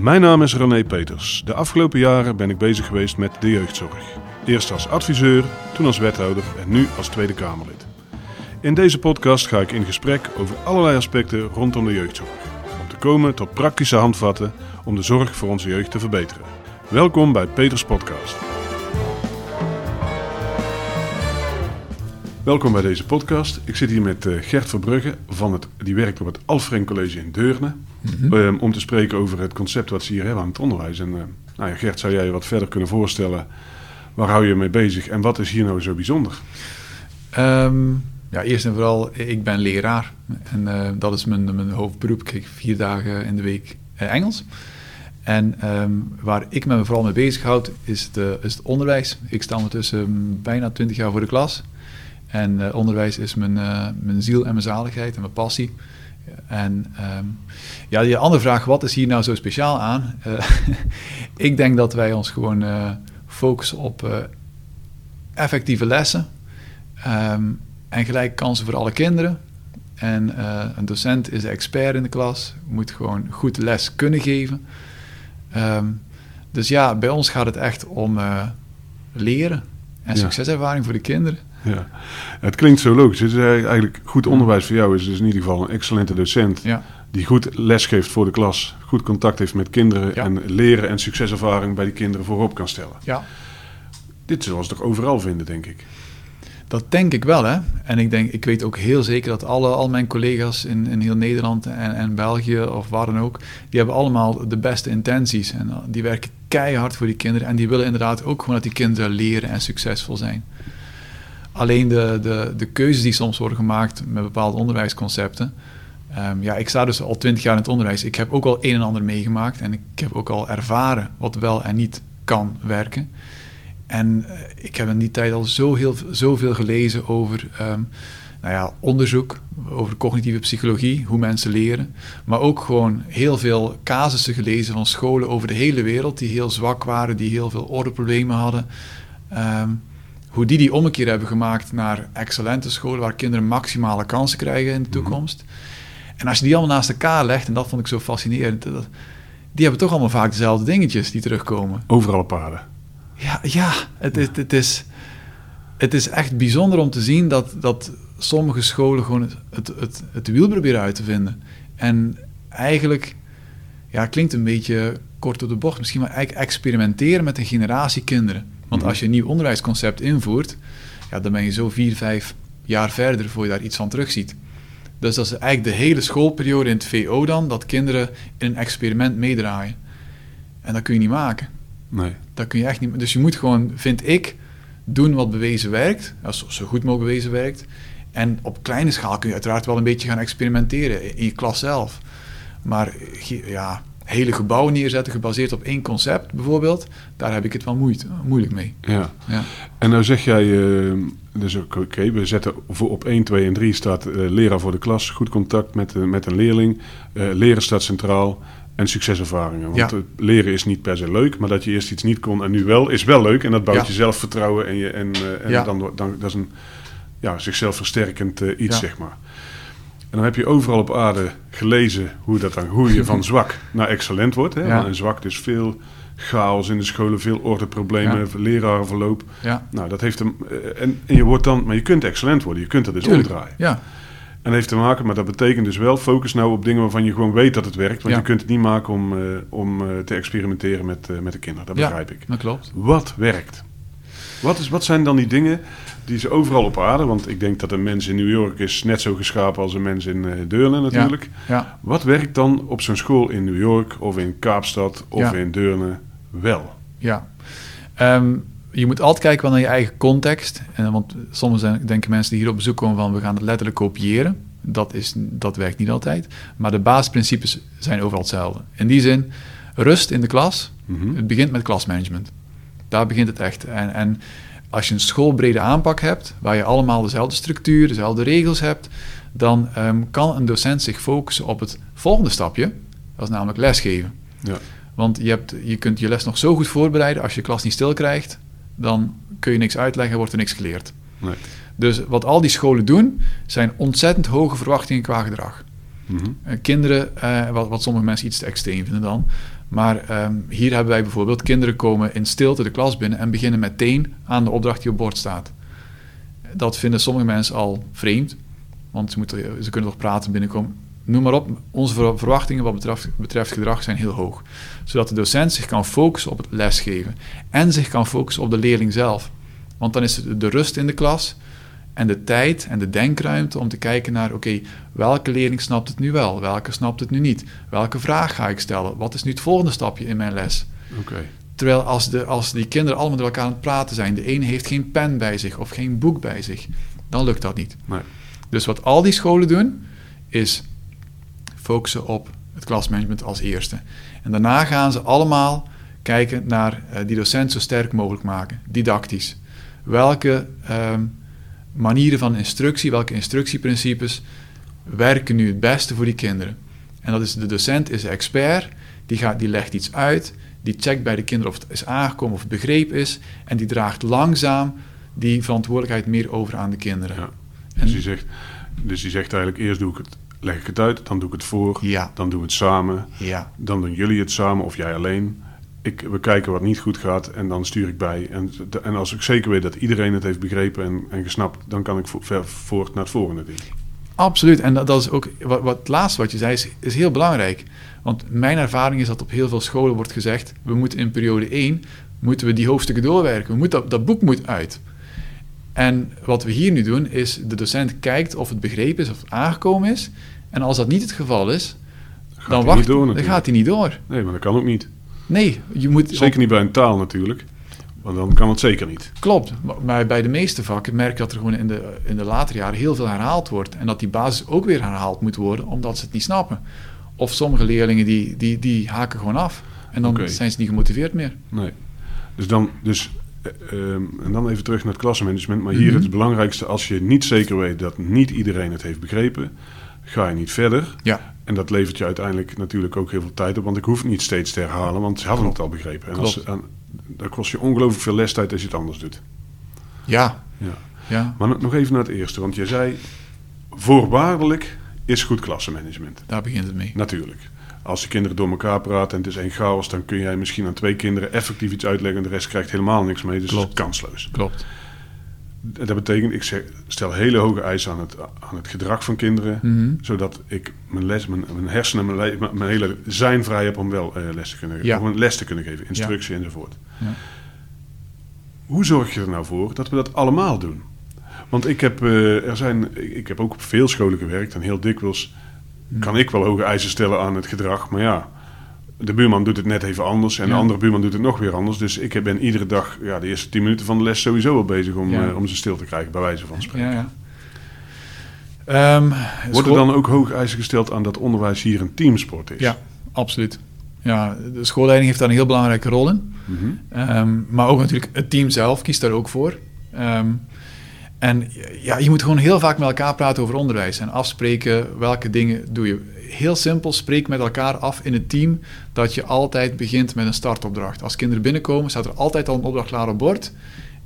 Mijn naam is René Peters. De afgelopen jaren ben ik bezig geweest met de jeugdzorg. Eerst als adviseur, toen als wethouder en nu als Tweede Kamerlid. In deze podcast ga ik in gesprek over allerlei aspecten rondom de jeugdzorg. Om te komen tot praktische handvatten om de zorg voor onze jeugd te verbeteren. Welkom bij Peters Podcast. Welkom bij deze podcast. Ik zit hier met eh, Gert Verbrugge, van het, die werkt op het Alfred College in Deurne. Mm om te spreken over het concept wat ze hier hebben aan het onderwijs. En, uh, nou ja, Gert, zou jij je wat verder kunnen voorstellen? Waar hou je mee bezig en wat is hier nou zo bijzonder? Um, ja, eerst en vooral, ik ben leraar. En uh, dat is mijn, mijn hoofdberoep. Ik krijg vier dagen in de week Engels. En um, waar ik me vooral mee bezighoud, is, de, is het onderwijs. Ik sta ondertussen bijna twintig jaar voor de klas. En uh, onderwijs is mijn, uh, mijn ziel en mijn zaligheid en mijn passie. En um, ja, die andere vraag, wat is hier nou zo speciaal aan? Uh, ik denk dat wij ons gewoon focussen op effectieve lessen. Um, en gelijke kansen voor alle kinderen. En een docent is de expert in de klas, moet gewoon goed les kunnen geven. Um, dus ja, bij ons gaat het echt om leren en ja. succeservaring voor de kinderen. Ja, het klinkt zo logisch. Het is eigenlijk goed onderwijs voor jou is dus in ieder geval een excellente docent ja. die goed les geeft voor de klas, goed contact heeft met kinderen ja. en leren en succeservaring bij die kinderen voorop kan stellen. Ja. Dit zullen ze toch overal vinden, denk ik. Dat denk ik wel, hè. En ik, denk, ik weet ook heel zeker dat alle, al mijn collega's in, in heel Nederland en, en België of waar dan ook, die hebben allemaal de beste intenties. En die werken keihard voor die kinderen. En die willen inderdaad ook gewoon dat die kinderen leren en succesvol zijn. Alleen de, de, de keuzes die soms worden gemaakt met bepaalde onderwijsconcepten. Um, ja, ik sta dus al twintig jaar in het onderwijs. Ik heb ook al een en ander meegemaakt. En ik heb ook al ervaren wat wel en niet kan werken. En uh, ik heb in die tijd al zo heel, zoveel gelezen over um, nou ja, onderzoek, over cognitieve psychologie, hoe mensen leren. Maar ook gewoon heel veel casussen gelezen van scholen over de hele wereld die heel zwak waren, die heel veel ordeproblemen hadden. Um, hoe die die ommekeer hebben gemaakt naar excellente scholen waar kinderen maximale kansen krijgen in de toekomst. Mm -hmm. En als je die allemaal naast elkaar legt, en dat vond ik zo fascinerend, dat, die hebben toch allemaal vaak dezelfde dingetjes die terugkomen. Overal op aarde. Ja, ja het, het, het, is, het is echt bijzonder om te zien dat, dat sommige scholen gewoon het, het, het, het wiel proberen uit te vinden. En eigenlijk, ja, klinkt een beetje kort op de bocht, misschien maar eigenlijk experimenteren met een generatie kinderen. Want als je een nieuw onderwijsconcept invoert, ja, dan ben je zo vier, vijf jaar verder voor je daar iets van terugziet. Dus dat is eigenlijk de hele schoolperiode in het VO dan, dat kinderen in een experiment meedraaien. En dat kun je niet maken. Nee. Dat kun je echt niet Dus je moet gewoon, vind ik, doen wat bewezen werkt, als zo goed mogelijk bewezen werkt. En op kleine schaal kun je uiteraard wel een beetje gaan experimenteren in je klas zelf. Maar ja, hele gebouwen neerzetten gebaseerd op één concept bijvoorbeeld, daar heb ik het wel moeite, moeilijk mee. Ja. ja. En nou zeg jij, uh, dus oké, okay, we zetten voor op 1, 2 en 3 staat uh, leraar voor de klas, goed contact met, uh, met een leerling, leren staat centraal en succeservaringen. Want ja. leren is niet per se leuk, maar dat je eerst iets niet kon en nu wel, is wel leuk. En dat bouwt Ja. je zelfvertrouwen en, je, en, en dan, dan, dat is een ja, zichzelf versterkend iets, zeg maar. En dan heb je overal op aarde gelezen hoe, dat dan, hoe je van zwak naar excellent wordt. Hè? Ja. En zwak dus veel chaos in de scholen, veel ordeproblemen, Ja. lerarenverloop. Ja, Nou, dat heeft hem. eh, En, en je wordt dan, maar je kunt excellent worden, je kunt dat dus Tuurlijk. omdraaien. ja, En dat heeft te maken, maar dat betekent dus wel focus nou op dingen waarvan je gewoon weet dat het werkt. Want Ja. je kunt het niet maken om, eh, om eh, te experimenteren met, met de kinderen. Dat begrijp ik. dat klopt. Wat werkt? Wat, is, wat zijn dan die dingen die ze overal op aarde... want ik denk dat een mens in New York is net zo geschapen als een mens in eh Deurne natuurlijk. Ja. Wat werkt dan op zo'n school in New York of in Kaapstad of Ja. in Deurne wel? Ja. Ehm, je moet altijd kijken naar je eigen context. En, want soms zijn- denken mensen die hier op bezoek komen van we gaan het letterlijk kopiëren. Dat, is, dat werkt niet altijd. Maar de basisprincipes zijn overal hetzelfde. In die zin, rust in de klas. Mhm. Het begint met klasmanagement. Daar begint het echt. En, en als je een schoolbrede aanpak hebt, waar je allemaal dezelfde structuur, dezelfde regels hebt, dan ehm, kan een docent zich focussen op het volgende stapje. Dat is namelijk lesgeven. Ja. Want je, hebt, je kunt je les nog zo goed voorbereiden, als je klas niet stil krijgt, dan kun je niks uitleggen, wordt er niks geleerd. Nee. Dus wat al die scholen doen, zijn ontzettend hoge verwachtingen qua gedrag. Mhm. Eh, kinderen, eh, wat, wat sommige mensen iets te extreem vinden dan. Maar ehm, hier hebben wij bijvoorbeeld, kinderen komen in stilte de klas binnen en beginnen meteen aan de opdracht die op bord staat. Dat vinden sommige mensen al vreemd, want ze, moeten, ze kunnen toch praten binnenkomen. Noem maar op, onze ver- verwachtingen wat betreft, gedrag zijn heel hoog. Zodat de docent zich kan focussen op het lesgeven en zich kan focussen op de leerling zelf. Want dan is de rust in de klas en de tijd en de denkruimte om te kijken naar, oké, welke leerling snapt het nu wel, welke snapt het nu niet, welke vraag ga ik stellen, wat is nu het volgende stapje in mijn les. Oké. Terwijl als, de, als die kinderen allemaal met elkaar aan het praten zijn, de ene heeft geen pen bij zich of geen boek bij zich, dan lukt dat niet. Nee. Dus wat al die scholen doen, is focussen op het klasmanagement als eerste. En daarna gaan ze allemaal kijken naar eh, die docent zo sterk mogelijk maken, didactisch. Welke ehm, manieren van instructie, welke instructieprincipes werken nu het beste voor die kinderen? En dat is de docent is de expert, die, gaat, die legt iets uit, die checkt bij de kinderen of het is aangekomen of het begrepen is, en die draagt langzaam die verantwoordelijkheid meer over aan de kinderen. Ja. En- Dus, die zegt, dus die zegt eigenlijk, eerst doe ik het, leg ik het uit, dan doe ik het voor, Ja, dan doen we het samen, ja, dan doen jullie het samen of jij alleen. Ik, we kijken wat niet goed gaat en dan stuur ik bij. En, de- en als ik zeker weet dat iedereen het heeft begrepen en, en gesnapt, dan kan ik vo- ver, voort naar het volgende ding. absoluut. En dat, dat is ook wat, wat het laatste wat je zei, is, is heel belangrijk. Want mijn ervaring is dat op heel veel scholen wordt gezegd: we moeten in periode 1 moeten we die hoofdstukken doorwerken. We moeten, dat, dat boek moet uit. En wat we hier nu doen, is de docent kijkt of het begrepen is of het aangekomen is. En als dat niet het geval is, dan, wacht, dan gaat hij niet door. Nee, maar dat kan ook niet. Nee, je moet. Zeker niet bij een taal natuurlijk. Want dan kan het zeker niet. Klopt, maar- bij de meeste vakken merk je dat er gewoon in de, in de latere jaren heel veel herhaald wordt. En dat die basis ook weer herhaald moet worden, omdat ze het niet snappen. Of sommige leerlingen die, die, die haken gewoon af. En dan zijn ze niet gemotiveerd meer. Nee. Dus dan, dus, eh, ehm, en dan even terug naar het klassenmanagement. Maar hier Mhm. het belangrijkste, als je niet zeker weet dat niet iedereen het heeft begrepen, ga je niet verder. Ja, En dat levert je uiteindelijk natuurlijk ook heel veel tijd op, want ik hoef het niet steeds te herhalen, want ze hadden het al begrepen. En als, en, dat kost je ongelooflijk veel lestijd als je het anders doet. ja, Ja. ja, Maar nog even naar het eerste, want je zei, voorwaardelijk is goed klassenmanagement. daar begint het mee. Natuurlijk. Als de kinderen door elkaar praten en het is één chaos, dan kun jij misschien aan twee kinderen effectief iets uitleggen en de rest krijgt helemaal niks mee. Dus Klopt. het is kansloos. Klopt. Dat betekent, ik zeg, stel hele hoge eisen aan het, aan het gedrag van kinderen, Mhm. zodat ik mijn, les, mijn, mijn hersenen, mijn, le- mijn, hele zijn vrij heb om wel eh, les, te kunnen, Ja. om les te kunnen geven, instructie enzovoort. Ja. Hoe zorg je er nou voor dat we dat allemaal doen? Want ik heb, eh, er zijn, ik heb ook op veel scholen gewerkt en heel dikwijls Mhm. kan ik wel hoge eisen stellen aan het gedrag. Maar ja, de buurman doet het net even anders en de andere buurman doet het nog weer anders. Dus ik ben iedere dag, ja, de eerste tien minuten van de les sowieso wel bezig om, Ja. eh, om ze stil te krijgen, bij wijze van spreken. Ja, ja. Ehm, Wordt er dan ook hoge eisen gesteld aan dat onderwijs hier een teamsport is? Ja, absoluut. Ja, de schoolleiding heeft daar een heel belangrijke rol in. Mhm. Ehm, maar ook natuurlijk het team zelf kiest daar ook voor. Ehm, en ja, je moet gewoon heel vaak met elkaar praten over onderwijs en afspreken welke dingen doe je. Heel simpel, spreek met elkaar af in het team dat je altijd begint met een startopdracht. Als kinderen binnenkomen, staat er altijd al een opdracht klaar op bord.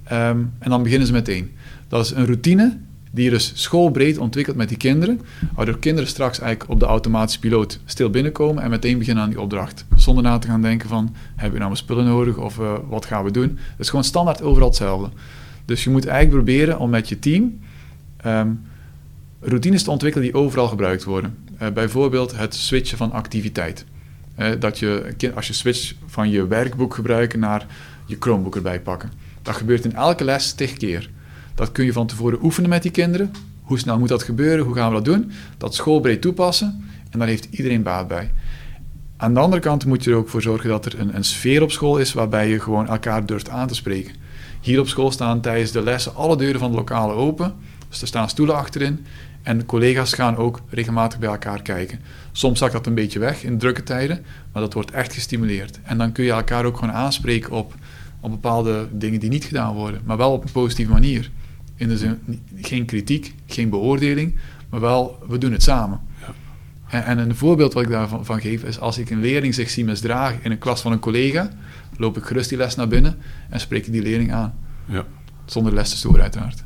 Ehm, en dan beginnen ze meteen. Dat is een routine die je dus schoolbreed ontwikkelt met die kinderen, waardoor kinderen straks eigenlijk op de automatische piloot stil binnenkomen en meteen beginnen aan die opdracht. Zonder na te gaan denken van, hebben we nou mijn spullen nodig of eh, wat gaan we doen? Het is gewoon standaard overal hetzelfde. Dus je moet eigenlijk proberen om met je team ehm, routines te ontwikkelen die overal gebruikt worden. Eh, bijvoorbeeld het switchen van activiteit. Eh, dat je, als je switcht van je werkboek gebruiken naar je Chromebook erbij pakken. Dat gebeurt in elke les tig keer. Dat kun je van tevoren oefenen met die kinderen. Hoe snel moet dat gebeuren? Hoe gaan we dat doen? Dat schoolbreed toepassen. En daar heeft iedereen baat bij. Aan de andere kant moet je er ook voor zorgen dat er een, een sfeer op school is waarbij je gewoon elkaar durft aan te spreken. Hier op school staan tijdens de lessen alle deuren van de lokalen open. Dus er staan stoelen achterin. En de collega's gaan ook regelmatig bij elkaar kijken. Soms zakt dat een beetje weg in drukke tijden, maar dat wordt echt gestimuleerd. En dan kun je elkaar ook gewoon aanspreken op, op bepaalde dingen die niet gedaan worden, maar wel op een positieve manier. In de zin, geen kritiek, geen beoordeling, maar wel, we doen het samen. Ja. En, en een voorbeeld wat ik daarvan van geef is als ik een leerling zich zie misdragen in een klas van een collega, loop ik gerust die les naar binnen en spreek ik die leerling aan. Ja. Zonder les te storen uiteraard.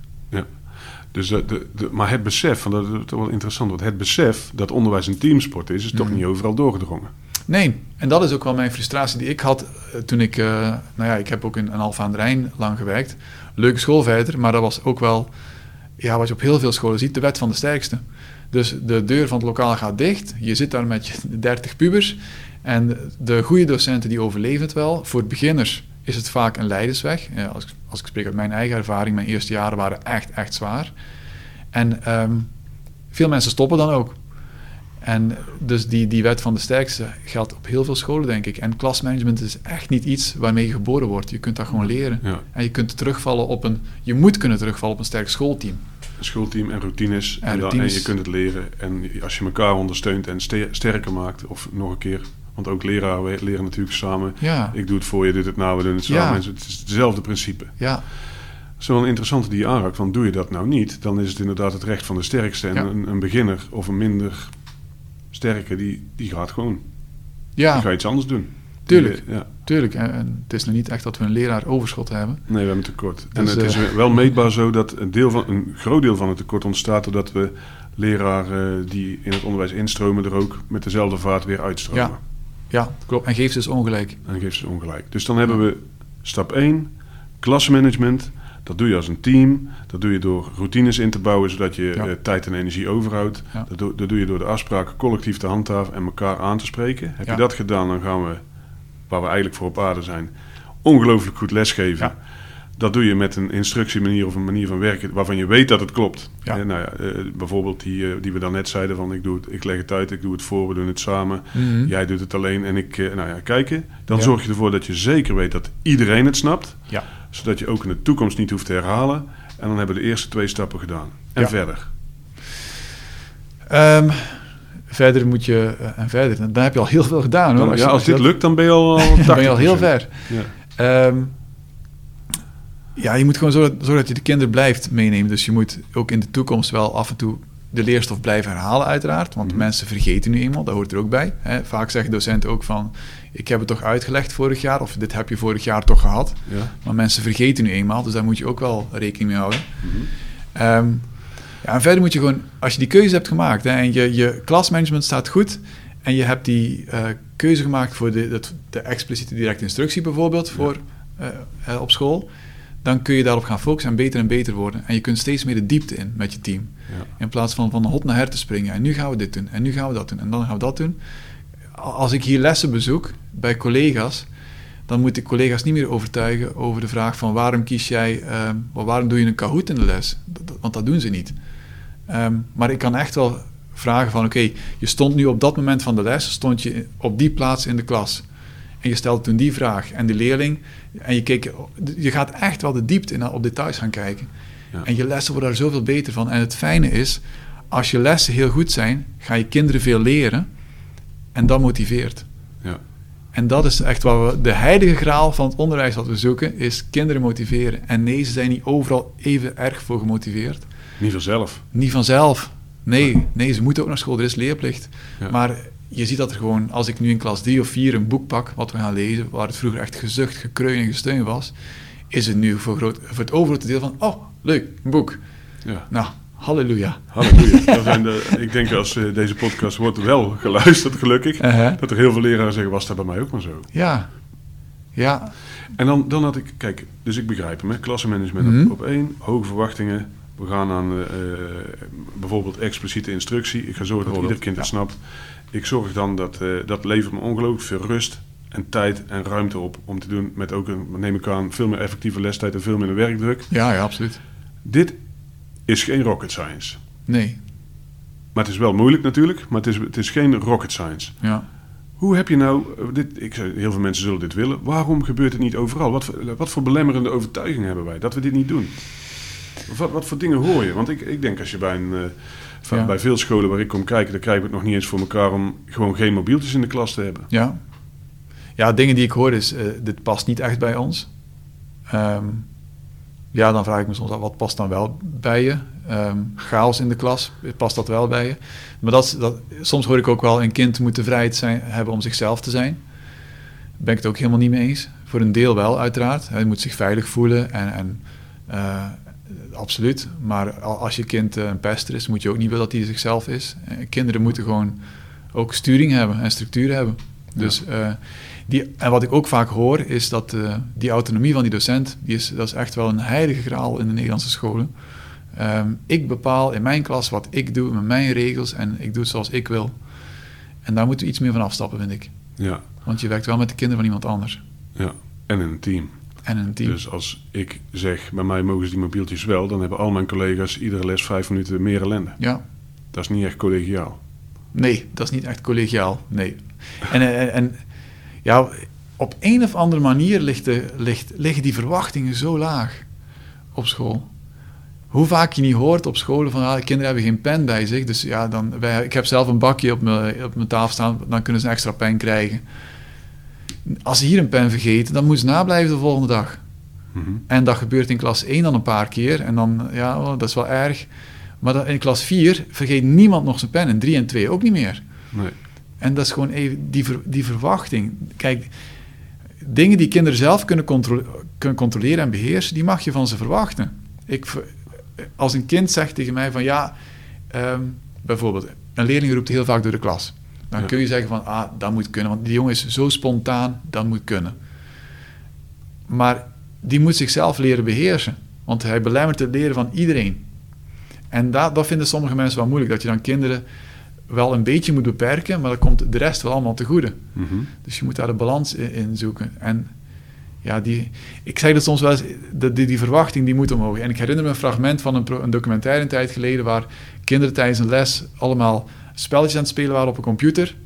Dus de, de, de- maar het besef, van, dat is toch wel interessant, want het besef dat onderwijs een teamsport is, is toch Mhm. niet overal doorgedrongen. Nee, en dat is ook wel mijn frustratie die ik had eh, toen ik... eh, nou ja, ik heb ook in, in Alphen aan de Rijn lang gewerkt. Leuke school verder, maar dat was ook wel... Ja, wat je op heel veel scholen ziet, de wet van de sterkste. Dus de deur van het lokaal gaat dicht. Je zit daar met je 30 pubers. En de goede docenten die overleven het wel. Voor beginners is het vaak een leidersweg. Als, ik- als ik spreek uit mijn eigen ervaring, mijn eerste jaren waren echt, echt zwaar. En ehm, veel mensen stoppen dan ook. En dus die, die wet van de sterkste geldt op heel veel scholen, denk ik. En klasmanagement is echt niet iets waarmee je geboren wordt. Je kunt dat gewoon leren. Ja. En je kunt terugvallen op een... Je moet kunnen terugvallen op een sterk schoolteam. Een schoolteam en routines. En En, dan, en je kunt het leren. En als je elkaar ondersteunt en ste- sterker maakt, of nog een keer, want ook leraren we- leren natuurlijk samen. Ja, Ik doe het voor je, dit het nou, we doen het samen. Ja. Het is hetzelfde principe. ja, een interessante die je aanraakt. Want doe je dat nou niet, dan is het inderdaad het recht van de sterkste. En Ja. een, een beginner of een minder sterke, die, die gaat gewoon. ja, Die gaat iets anders doen. Tuurlijk. Die- ja. tuurlijk. En, en het is nog niet echt dat we een leraar overschot hebben. Nee, we hebben tekort. en Dus, het is eh, wel meetbaar zo dat een, deel van, een groot deel van het tekort ontstaat doordat we leraren die in het onderwijs instromen er ook met dezelfde vaart weer uitstromen. Ja. Ja, klopt. En geeft dus ongelijk. En geeft ze ongelijk. Dus dan hebben we stap 1, klassenmanagement. Dat doe je als een team. Dat doe je door routines in te bouwen, zodat je Ja. eh, tijd en energie overhoudt. Ja. Dat, doe, dat doe je door de afspraken collectief te handhaven en elkaar aan te spreken. Heb Ja. je dat gedaan, dan gaan we, waar we eigenlijk voor op aarde zijn, ongelooflijk goed lesgeven. Dat doe je met een instructiemanier of een manier van werken waarvan je weet dat het klopt. Ja. Nou ja, eh, bijvoorbeeld die, eh, die we dan net zeiden van ik, doe het, ik leg het uit, ik doe het voor, we doen het samen. Mhm. Jij doet het alleen en ik, eh, nou ja, kijken. Dan Ja. zorg je ervoor dat je zeker weet dat iedereen het snapt. Ja. Zodat je ook in de toekomst niet hoeft te herhalen. En dan hebben we de eerste twee stappen gedaan. En Ja. verder. Ehm, verder moet je... en verder. Dan heb je al heel veel gedaan. Hoor. Dan, Als ja, als dit dat- lukt, dan ben je al, ben je al heel 80%. ver. Ja. Ehm, ja, je moet gewoon zorgen, dat je de kinderen blijft meenemen. Dus je moet ook in de toekomst wel af en toe de leerstof blijven herhalen, uiteraard. Want Mhm. mensen vergeten nu eenmaal, dat hoort er ook bij. Hè. Vaak zeggen docenten ook van, ik heb het toch uitgelegd vorig jaar, of dit heb je vorig jaar toch gehad. Ja. Maar mensen vergeten nu eenmaal, dus daar moet je ook wel rekening mee houden. Mhm. Ehm, ja, en verder moet je gewoon, als je die keuze hebt gemaakt hè, en je, je klasmanagement staat goed en je hebt die eh, keuze gemaakt voor de, de expliciete directe instructie bijvoorbeeld voor, eh, eh, op school, dan kun je daarop gaan focussen en beter en beter worden. En je kunt steeds meer de diepte in met je team. Ja. In plaats van van hot naar her te springen. En nu gaan we dit doen, en nu gaan we dat doen, en dan gaan we dat doen. Als ik hier lessen bezoek bij collega's, dan moet ik collega's niet meer overtuigen over de vraag van waarom kies jij, ehm, waarom doe je een Kahoot in de les? Want dat doen ze niet. Ehm, maar ik kan echt wel vragen van oké, je stond nu op dat moment van de les, stond je op die plaats in de klas. En je stelde toen die vraag. En de leerling, en je, keek, je gaat echt wel de diepte in op details gaan kijken. Ja. En je lessen worden daar zoveel beter van. En het fijne is, als je lessen heel goed zijn, ga je kinderen veel leren. En dat motiveert. Ja. En dat is echt wat we, de heilige graal van het onderwijs wat we zoeken, is kinderen motiveren. En nee, ze zijn niet overal even erg voor gemotiveerd. Niet vanzelf. Niet vanzelf. Nee, nee, ze moeten ook naar school, er is leerplicht. Ja. Maar je ziet dat er gewoon, als ik nu in klas 3 of 4 een boek pak, wat we gaan lezen, waar het vroeger echt gezucht, gekreun en gesteun was, is het nu voor, groot, voor het overgrote deel van, oh, leuk, een boek. Ja. Nou, halleluja. Halleluja. Zijn de, ik denk als eh, deze podcast wordt wel geluisterd, gelukkig. Uh-huh. Dat er heel veel leraren zeggen, was dat bij mij ook maar zo. Ja, ja, En dan, dan had ik, kijk, dus ik begrijp hem, hè. klassenmanagement Mhm. op, op één, hoge verwachtingen. We gaan aan eh, eh, bijvoorbeeld expliciete instructie. Ik ga zorgen dat ieder kind het snapt. Ik zorg dan dat, eh, dat levert me ongelooflijk veel rust en tijd en ruimte op om te doen met ook, een, neem ik aan, veel meer effectieve lestijd en veel minder werkdruk. ja, ja, absoluut. Dit is geen rocket science. Nee, Maar het is wel moeilijk natuurlijk, maar het is, het is geen rocket science. ja. Hoe heb je nou, eh, dit, ik, heel veel mensen zullen dit willen, waarom gebeurt het niet overal? Wat, voor- wat voor belemmerende overtuiging hebben wij dat we dit niet doen? Wat, wat voor dingen hoor je? Want ik, ik denk als je bij, een, eh, van- Ja. bij veel scholen waar ik kom kijken, dan krijgen we het nog niet eens voor elkaar om gewoon geen mobieltjes in de klas te hebben. Ja. Ja, dingen die ik hoor is, eh, dit past niet echt bij ons. Ehm, ja, dan vraag ik me soms af, wat past dan wel bij je? Ehm, chaos in de klas, past dat wel bij je? Maar dat, dat, soms hoor ik ook wel, een kind moet de vrijheid zijn, hebben om zichzelf te zijn. Daar ben ik het ook helemaal niet mee eens. Voor een deel wel, uiteraard. Hij moet zich veilig voelen en, en eh, absoluut. Maar als je kind een pester is, moet je ook niet willen dat hij zichzelf is. kinderen moeten gewoon ook sturing hebben en structuur hebben. Dus, die, en wat ik ook vaak hoor, is dat die autonomie van die docent, die is, dat is echt wel een heilige graal in de Nederlandse scholen. Ehm, ik bepaal in mijn klas wat ik doe, met mijn regels en ik doe het zoals ik wil. En daar moeten we iets meer van afstappen, vind ik. Ja. Want je werkt wel met de kinderen van iemand anders. Ja, en in een team. En in een team. Dus als ik zeg, bij mij mogen ze die mobieltjes wel, dan hebben al mijn collega's iedere les vijf minuten meer ellende. Ja. Dat is niet echt collegiaal. Nee, dat is niet echt collegiaal. Nee. En, en, en ja, op een of andere manier ligt de, ligt, liggen die verwachtingen zo laag op school hoe vaak je niet hoort op scholen van ah, kinderen hebben geen pen bij zich. Dus ja, dan, wij, ik heb zelf een bakje op mijn, op mijn tafel staan, dan kunnen ze een extra pen krijgen. Als ze hier een pen vergeten, dan moeten ze nablijven de volgende dag. Mhm. En dat gebeurt in klas 1 dan een paar keer. En dan, ja, oh, dat is wel erg. Maar in klas 4 vergeet niemand nog zijn pen. En 3 en 2 ook niet meer. Nee. En dat is gewoon even die, die verwachting. Kijk, dingen die kinderen zelf kunnen, kunnen controleren en beheersen, die mag je van ze verwachten. Ik, als een kind zegt tegen mij van ja, ehm, bijvoorbeeld, een leerling roept heel vaak door de klas. Dan kun je zeggen van ah, dat moet kunnen, want die jongen is zo spontaan, dat moet kunnen. Maar die moet zichzelf leren beheersen, want hij belemmert het leren van iedereen. En dat, dat vinden sommige mensen wel moeilijk, dat je dan kinderen wel een beetje moet beperken, maar dan komt de rest wel allemaal te goede. Mhm. Dus je moet daar de balans in, in zoeken. En ja, die, ik zeg dat soms wel eens, die, die, verwachting die moet omhoog. En ik herinner me een fragment van een, een documentaire een tijd geleden waar kinderen tijdens een les allemaal spelletjes aan het spelen waren op een computer.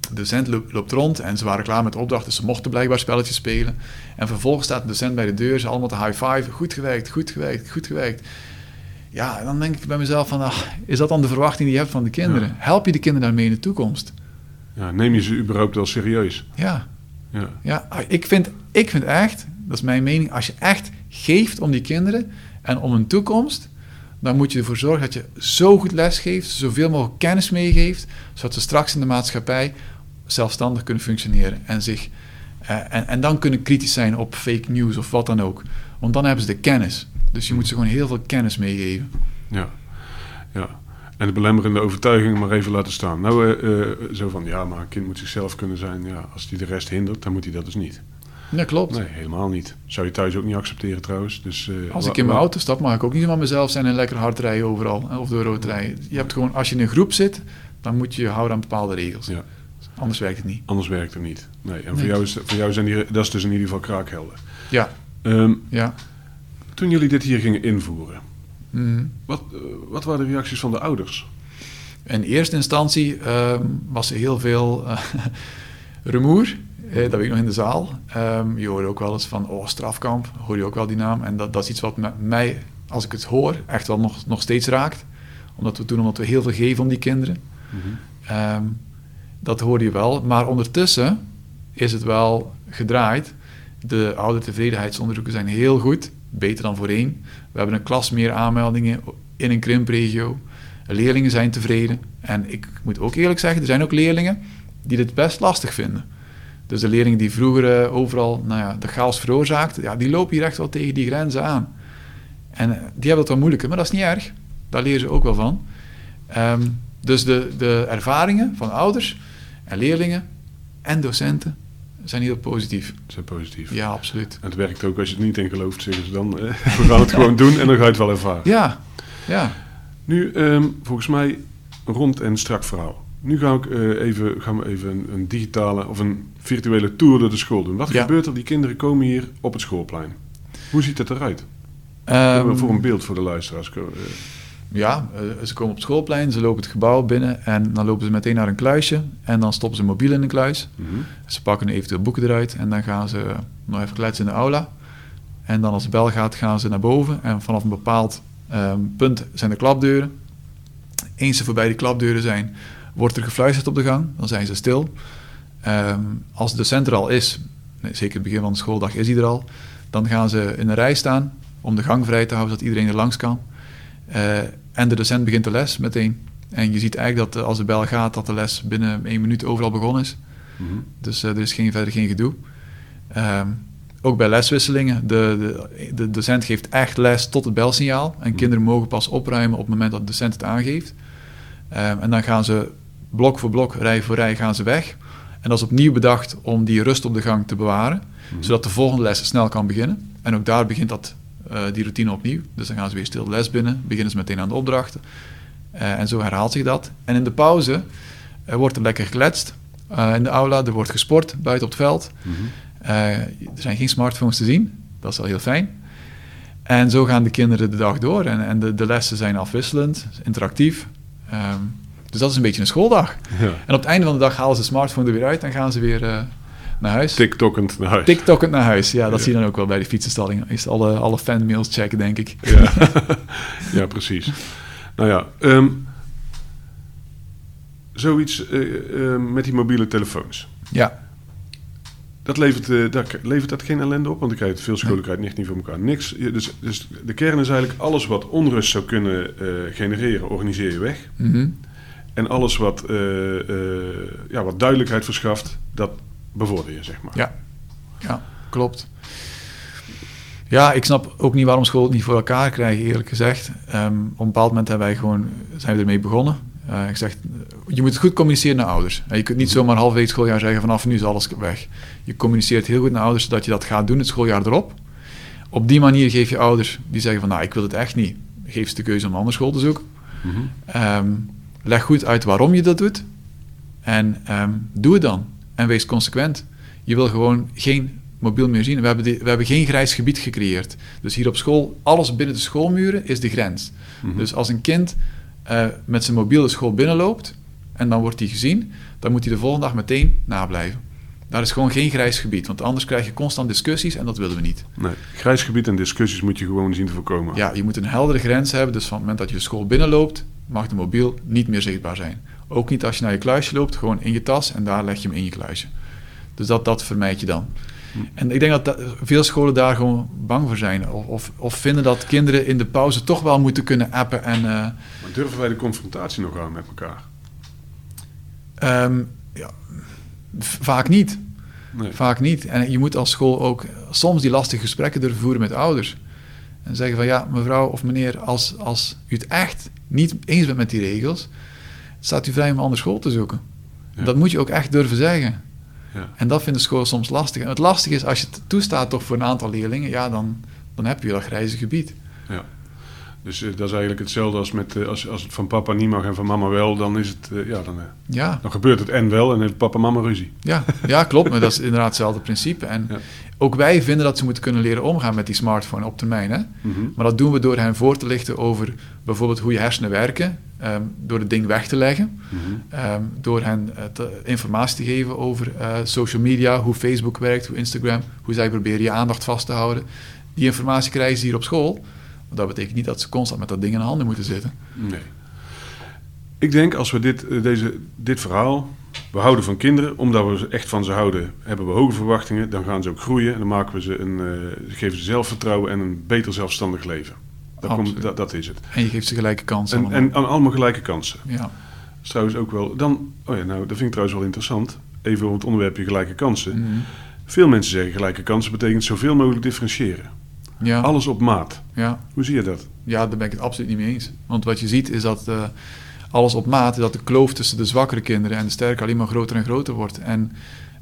De docent loopt rond en ze waren klaar met de opdracht, dus ze mochten blijkbaar spelletjes spelen. En vervolgens staat de docent bij de deur, ze allemaal te high-five. Goed gewerkt, goed gewerkt, goed gewerkt. Ja, dan denk ik bij mezelf van, ach, is dat dan de verwachting die je hebt van de kinderen? Help je de kinderen daarmee in de toekomst? Ja, neem je ze überhaupt wel serieus? Ja. Ja, ja ik, vind, ik vind echt, dat is mijn mening, als je echt geeft om die kinderen en om hun toekomst, dan moet je ervoor zorgen dat je zo goed lesgeeft, zoveel mogelijk kennis meegeeft, zodat ze straks in de maatschappij zelfstandig kunnen functioneren en, zich, eh, en, en dan kunnen kritisch zijn op fake news of wat dan ook. Want dan hebben ze de kennis. Dus je moet ze gewoon heel veel kennis meegeven. Ja, ja. En de belemmerende overtuiging maar even laten staan. Nou, uh, uh, zo van, ja, maar een kind moet zichzelf kunnen zijn. Ja, als die de rest hindert, dan moet hij dat dus niet. Ja, klopt. Nee, helemaal niet. Zou je thuis ook niet accepteren trouwens. Dus, uh, als ik in mijn auto stap, mag ik ook niet van mezelf zijn en lekker hard rijden overal. Of door rood rijden. Je hebt gewoon, als je in een groep zit, dan moet je je houden aan bepaalde regels. Ja. Anders werkt het niet. Anders werkt het niet. Nee, en Voor, jou is, voor jou zijn die, dat is dus in ieder geval kraakhelder. Ja. Um, ja. Toen jullie dit hier gingen invoeren, Mhm. Wat, eh, wat waren de reacties van de ouders? In eerste instantie uh, was er heel veel uh, rumoer. Eh, dat weet ik nog in de zaal. Um, je hoorde ook wel eens van, oh, strafkamp, hoor je ook wel die naam. En dat, dat is iets wat mij, als ik het hoor, echt wel nog, nog steeds raakt. Omdat we toen, omdat we heel veel geven om die kinderen. Mhm. um, dat hoorde je wel. Maar ondertussen is het wel gedraaid. De oude tevredenheidsonderzoeken zijn heel goed beter dan voorheen. We hebben een klas meer aanmeldingen in een krimpregio. Leerlingen zijn tevreden. En ik moet ook eerlijk zeggen, er zijn ook leerlingen die dit best lastig vinden. Dus de leerlingen die vroeger uh, overal nou ja, de chaos veroorzaakten, ja, die lopen hier echt wel tegen die grenzen aan. En uh, die hebben het wel moeilijker, maar dat is niet erg. Daar leren ze ook wel van. Um, dus de, de ervaringen van ouders en leerlingen en docenten zijn heel positief. Zijn positief. Ja, absoluut. En het werkt ook als je het niet in gelooft, zeggen ze dan. Eh, we gaan het gewoon doen en dan ga je het wel ervaren. Ja, ja. Nu, um, volgens mij, rond en strak verhaal. Nu ga ik, uh, even, gaan we even een, een, digitale of een virtuele tour door de school doen. Wat ja. gebeurt er? Die kinderen komen hier op het schoolplein. Hoe ziet het eruit? Um, voor een beeld voor de luisteraars. Uh, ja, uh, ze komen op het schoolplein, ze lopen het gebouw binnen en dan lopen ze meteen naar een kluisje en dan stoppen ze mobiel in een kluis. Mm -hmm. Ze pakken eventueel boeken eruit en dan gaan ze nog even kletsen in de aula. En dan als de bel gaat, gaan ze naar boven en vanaf een bepaald um, punt zijn de klapdeuren. Eens ze voorbij die klapdeuren zijn, wordt er gefluisterd op de gang, dan zijn ze stil. Um, als de docent er al is, nee, zeker het begin van de schooldag is hij er al, dan gaan ze in een rij staan om de gang vrij te houden, zodat iedereen er langs kan. Uh, en de docent begint de les meteen. En je ziet eigenlijk dat als de bel gaat, dat de les binnen één minuut overal begonnen is. Mm -hmm. Dus uh, er is geen, verder geen gedoe. Um, ook bij leswisselingen. De, de, de docent geeft echt les tot het belsignaal. En kinderen mogen pas opruimen op het moment dat de docent het aangeeft. Ehm, en dan gaan ze blok voor blok, rij voor rij gaan ze weg. En dat is opnieuw bedacht om die rust op de gang te bewaren. Zodat de volgende les snel kan beginnen. En ook daar begint dat, eh, die routine opnieuw. Dus dan gaan ze weer stil de les binnen. Beginnen ze meteen aan de opdrachten. Eh, en zo herhaalt zich dat. En in de pauze eh, wordt er lekker gekletst. In de aula, er wordt gesport buiten op het veld. Mhm. Er zijn geen smartphones te zien. Dat is wel heel fijn. En zo gaan de kinderen de dag door. En, en de, de lessen zijn afwisselend, interactief. Ehm, dus dat is een beetje een schooldag. Ja. En op het einde van de dag halen ze de smartphone er weer uit en gaan ze weer eh, naar huis. TikTokkend naar huis. TikTokkend naar huis. Ja, dat Ja. zie je dan ook wel bij de fietsenstalling. Is alle, alle fanmails checken, denk ik. Ja, ja precies. Nou ja, ehm, zoiets eh, eh, met die mobiele telefoons. Ja, Dat levert, eh, dat, levert dat geen ellende op? Want ik krijg veel scholen krijgen echt niet voor elkaar. Niks. Je- Dus, dus de kern is eigenlijk alles wat onrust zou kunnen genereren, organiseer je weg. Mhm. En alles wat, eh, eh, ja, wat duidelijkheid verschaft, dat bevorder je, zeg maar. Ja. ja, klopt. Ja, ik snap ook niet waarom school het niet voor elkaar krijgen, eerlijk gezegd. Ehm, op een bepaald moment hebben wij gewoon, zijn we ermee begonnen. Eh, ik zeg, je moet goed communiceren naar ouders. En je kunt niet zomaar halverwege het schooljaar zeggen vanaf nu is alles weg. Je communiceert heel goed naar ouders zodat je dat gaat doen het schooljaar erop. Op die manier geef je ouders die zeggen van nou ik wil het echt niet. Geef ze de keuze om een andere school te zoeken. Ehm, leg goed uit waarom je dat doet. En ehm, doe het dan. En wees consequent. Je wil gewoon geen mobiel meer zien. We hebben, die- we hebben geen grijs gebied gecreëerd. Dus hier op school, alles binnen de schoolmuren is de grens. Mhm. Dus als een kind eh, met zijn mobiel de school binnenloopt en dan wordt hij gezien, dan moet hij de volgende dag meteen nablijven. Daar is gewoon geen grijs gebied, want anders krijg je constant discussies en dat willen we niet. Nee, grijs gebied en discussies moet je gewoon zien te voorkomen. Ja, je moet een heldere grens hebben. Dus van het moment dat je de school binnenloopt, mag de mobiel niet meer zichtbaar zijn. Ook niet als je naar je kluisje loopt, gewoon in je tas en daar leg je hem in je kluisje. Dus dat, dat vermijd je dan. En ik denk dat, dat veel scholen daar gewoon bang voor zijn. Of, of, of vinden dat kinderen in de pauze toch wel moeten kunnen appen. En, eh, Maar durven wij de confrontatie nog aan met elkaar? ehm, ja, vaak niet. Nee. Vaak niet. En je moet als school ook soms die lastige gesprekken durven voeren met ouders. En zeggen van ja, mevrouw of meneer, als, als u het echt niet eens bent met die regels, staat u vrij om een andere school te zoeken. Ja. Dat moet je ook echt durven zeggen. Ja. En dat vinden scholen soms lastig. En het lastige is, als je het toestaat toch voor een aantal leerlingen, ja, dan, dan heb je dat grijze gebied. Ja. Dus eh, dat is eigenlijk hetzelfde als, met, eh, als, als het van papa niet mag en van mama wel, dan, is het, eh, ja, dan, Ja, dan gebeurt het en wel en heeft papa mama ruzie. ja, ja klopt. Maar dat is inderdaad hetzelfde principe. En Ja. Ook wij vinden dat ze moeten kunnen leren omgaan met die smartphone op termijn. Hè? Mhm. Maar dat doen we door hen voor te lichten over bijvoorbeeld hoe je hersenen werken, ehm, door het ding weg te leggen, Mhm. ehm, door hen eh, te- informatie te geven over eh, social media, hoe Facebook werkt, hoe Instagram, hoe zij proberen je aandacht vast te houden. Die informatie krijgen ze hier op school. Maar dat betekent niet dat ze constant met dat ding in de handen moeten zitten. Nee. Ik denk als we dit, eh, deze, dit verhaal, we houden van kinderen, omdat we echt van ze houden, hebben we hoge verwachtingen, dan gaan ze ook groeien en dan maken we ze een, eh, geven ze zelfvertrouwen en een beter zelfstandig leven. Dat, komt, dat, dat is het. En je geeft ze gelijke kansen. En, allemaal. en aan allemaal gelijke kansen. ja. Dat is trouwens ook wel. Dan, oh ja, nou, dat vind ik trouwens wel interessant. Even over het onderwerpje gelijke kansen. Mhm. Veel mensen zeggen gelijke kansen betekent zoveel mogelijk differentiëren. ja. Alles op maat. ja. Hoe zie je dat? Ja, daar ben ik het absoluut niet mee eens. Want wat je ziet is dat eh, alles op maat, dat de kloof tussen de zwakkere kinderen en de sterke alleen maar groter en groter wordt. En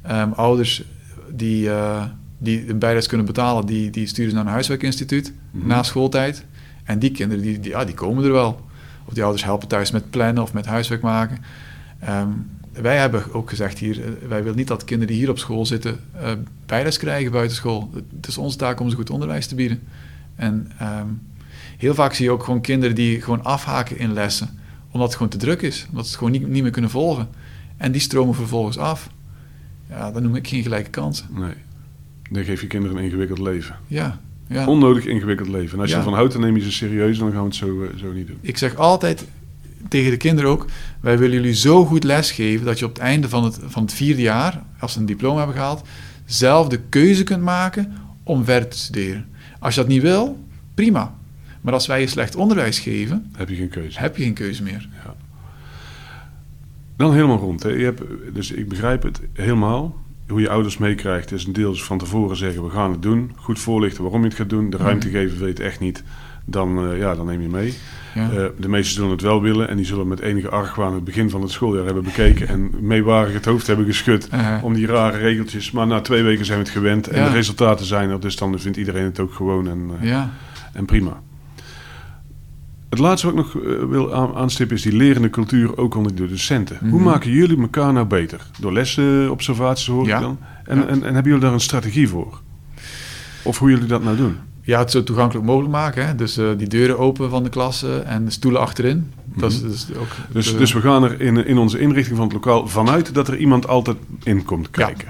ehm, ouders die, eh, die een bijles kunnen betalen, die, die sturen ze naar een huiswerkinstituut Mhm. na schooltijd. En die kinderen, die, die, ja, die komen er wel. Of die ouders helpen thuis met plannen of met huiswerk maken. Ehm, wij hebben ook gezegd hier, eh, wij willen niet dat kinderen die hier op school zitten eh bijles krijgen buiten school. Het is onze taak om ze goed onderwijs te bieden. En ehm, heel vaak zie je ook gewoon kinderen die gewoon afhaken in lessen, omdat het gewoon te druk is, omdat ze het gewoon niet, niet meer kunnen volgen. En die stromen vervolgens af. Ja, dan noem ik geen gelijke kansen. Nee. Dan geef je kinderen een ingewikkeld leven. Ja, ja. Onnodig ingewikkeld leven. En als je ervan houdt, dan neem je ze serieus. Dan gaan we het zo, eh, zo niet doen. Ik zeg altijd tegen de kinderen ook: wij willen jullie zo goed lesgeven dat je op het einde van het, van het vierde jaar, als ze een diploma hebben gehaald, zelf de keuze kunt maken om verder te studeren. Als je dat niet wil, prima. Maar als wij je slecht onderwijs geven, heb je geen keuze. heb je geen keuze meer. Dan helemaal rond. Hè. Je hebt, dus ik begrijp het helemaal. hoe je ouders meekrijgt, is een deel dus van tevoren zeggen: we gaan het doen. Goed voorlichten waarom je het gaat doen. De ruimte Mhm. geven, weet echt niet. Dan, eh, ja, dan neem je mee. Ja. Eh, de meesten zullen het wel willen en die zullen met enige argwaan het begin van het schooljaar hebben bekeken en meewarig het hoofd hebben geschud Eh, om die rare regeltjes. Maar na twee weken zijn we het gewend en Ja. de resultaten zijn er, dus dan vindt iedereen het ook gewoon en, eh, ja. en prima. Het laatste wat ik nog eh, wil aan- aanstippen is die lerende cultuur ook onder de docenten. Hoe Mhm. maken jullie elkaar nou beter? Door lessenobservaties hoor Ja. ik dan. En, Ja. en, en hebben jullie daar een strategie voor? Of hoe jullie dat nou doen? ja, het zo toegankelijk mogelijk maken. Hè? Dus eh, die deuren open van de klasse en de stoelen achterin. Dat is, Mhm. dat is ook Dus, de- dus we gaan er in, in onze inrichting van het lokaal vanuit dat er iemand altijd in komt Ja. kijken.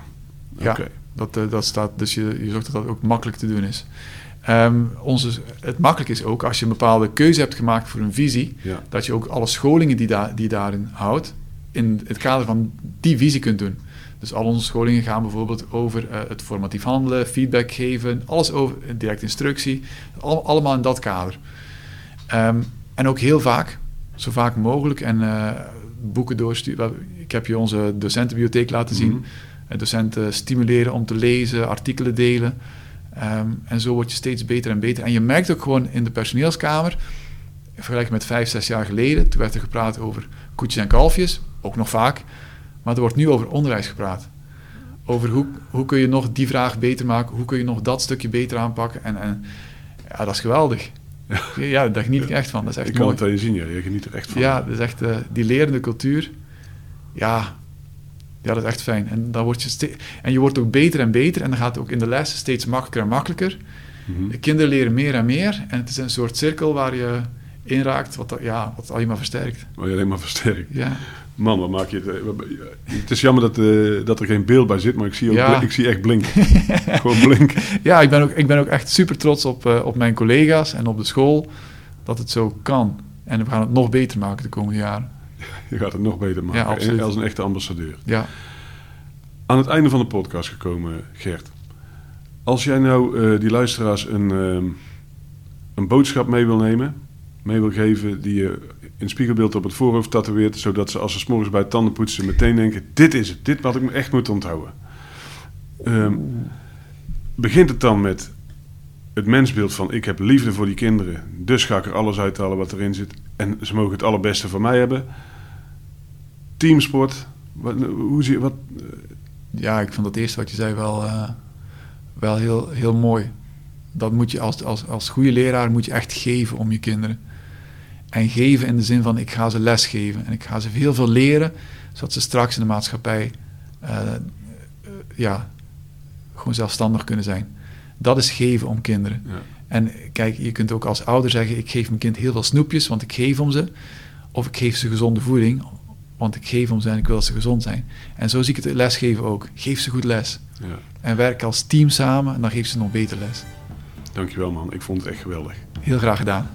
Ja. Dat, eh, dat staat, dus je, je zorgt dat dat ook makkelijk te doen is. Onze, het makkelijk is ook als je een bepaalde keuze hebt gemaakt voor een visie, Ja. dat je ook alle scholingen die, daar die daarin houdt, in het kader van die visie kunt doen. Dus al onze scholingen gaan bijvoorbeeld over eh, het formatief handelen, feedback geven, alles over direct instructie, al- allemaal in dat kader. Ehm, en ook heel vaak, zo vaak mogelijk, en eh, boeken doorsturen. Ik heb je onze docentenbibliotheek laten zien. Mhm. Eh, docenten stimuleren om te lezen, artikelen delen. Ehm, en zo word je steeds beter en beter. En je merkt ook gewoon in de personeelskamer, vergelijk met vijf, zes jaar geleden, toen werd er gepraat over koetjes en kalfjes, ook nog vaak. Maar er wordt nu over onderwijs gepraat. Over hoe, hoe kun je nog die vraag beter maken, hoe kun je nog dat stukje beter aanpakken. En, en ja, dat is geweldig. Ja, daar geniet ik echt van. Dat is echt Ik kan het aan je zien, ja. je geniet er echt van. Ja, dat is echt eh, die lerende cultuur. Ja, ja, dat is echt fijn. En, dan word je en je wordt ook beter en beter. En dan gaat het ook in de les steeds makkelijker en makkelijker. Mhm. De kinderen leren meer en meer. En het is een soort cirkel waar je inraakt, wat, ja, wat alleen maar versterkt. Maar je alleen maar versterkt. Ja, Man, wat maak je het... eh, wat- Het is jammer dat, eh, dat er geen beeld bij zit, maar ik zie, ook Ja. ik zie echt blink. Gewoon blink. ja ik, ben ook, ik ben ook echt super trots op, eh, op mijn collega's en op de school dat het zo kan. En we gaan het nog beter maken de komende jaren. Je gaat het nog beter maken. Ja. Als een echte ambassadeur. Ja, Aan het einde van de podcast gekomen, Gert. Als jij nou eh, die luisteraars een, ehm, een boodschap mee wil nemen, mee wil geven, die je in spiegelbeeld op het voorhoofd tatoeëert, zodat ze als ze morgens bij het tandenpoetsen meteen denken, dit is het, dit wat ik me echt moet onthouden. Ehm, begint het dan met het mensbeeld van ik heb liefde voor die kinderen, dus ga ik er alles uithalen wat erin zit en ze mogen het allerbeste van mij hebben. Teamsport, wat, hoe zie je, wat, ja, ik vond het eerste wat je zei wel, eh, wel heel, heel mooi. Dat moet je als, als, als goede leraar moet je echt geven om je kinderen. En geven in de zin van ik ga ze les geven en ik ga ze heel veel leren, zodat ze straks in de maatschappij eh, eh, ja, gewoon zelfstandig kunnen zijn. Dat is geven om kinderen. Ja. En kijk, je kunt ook als ouder zeggen: ik geef mijn kind heel veel snoepjes, want ik geef om ze. Of ik geef ze gezonde voeding, want ik geef om ze en ik wil dat ze gezond zijn. En zo zie ik het lesgeven ook. Geef ze goed les. Ja, En werk als team samen en dan geef ze nog beter les. dankjewel man. Ik vond het echt geweldig. Heel graag gedaan.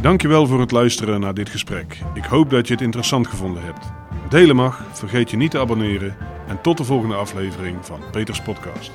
Dankjewel voor het luisteren naar dit gesprek. Ik hoop dat je het interessant gevonden hebt. Delen mag, vergeet je niet te abonneren en tot de volgende aflevering van Peters Podcast.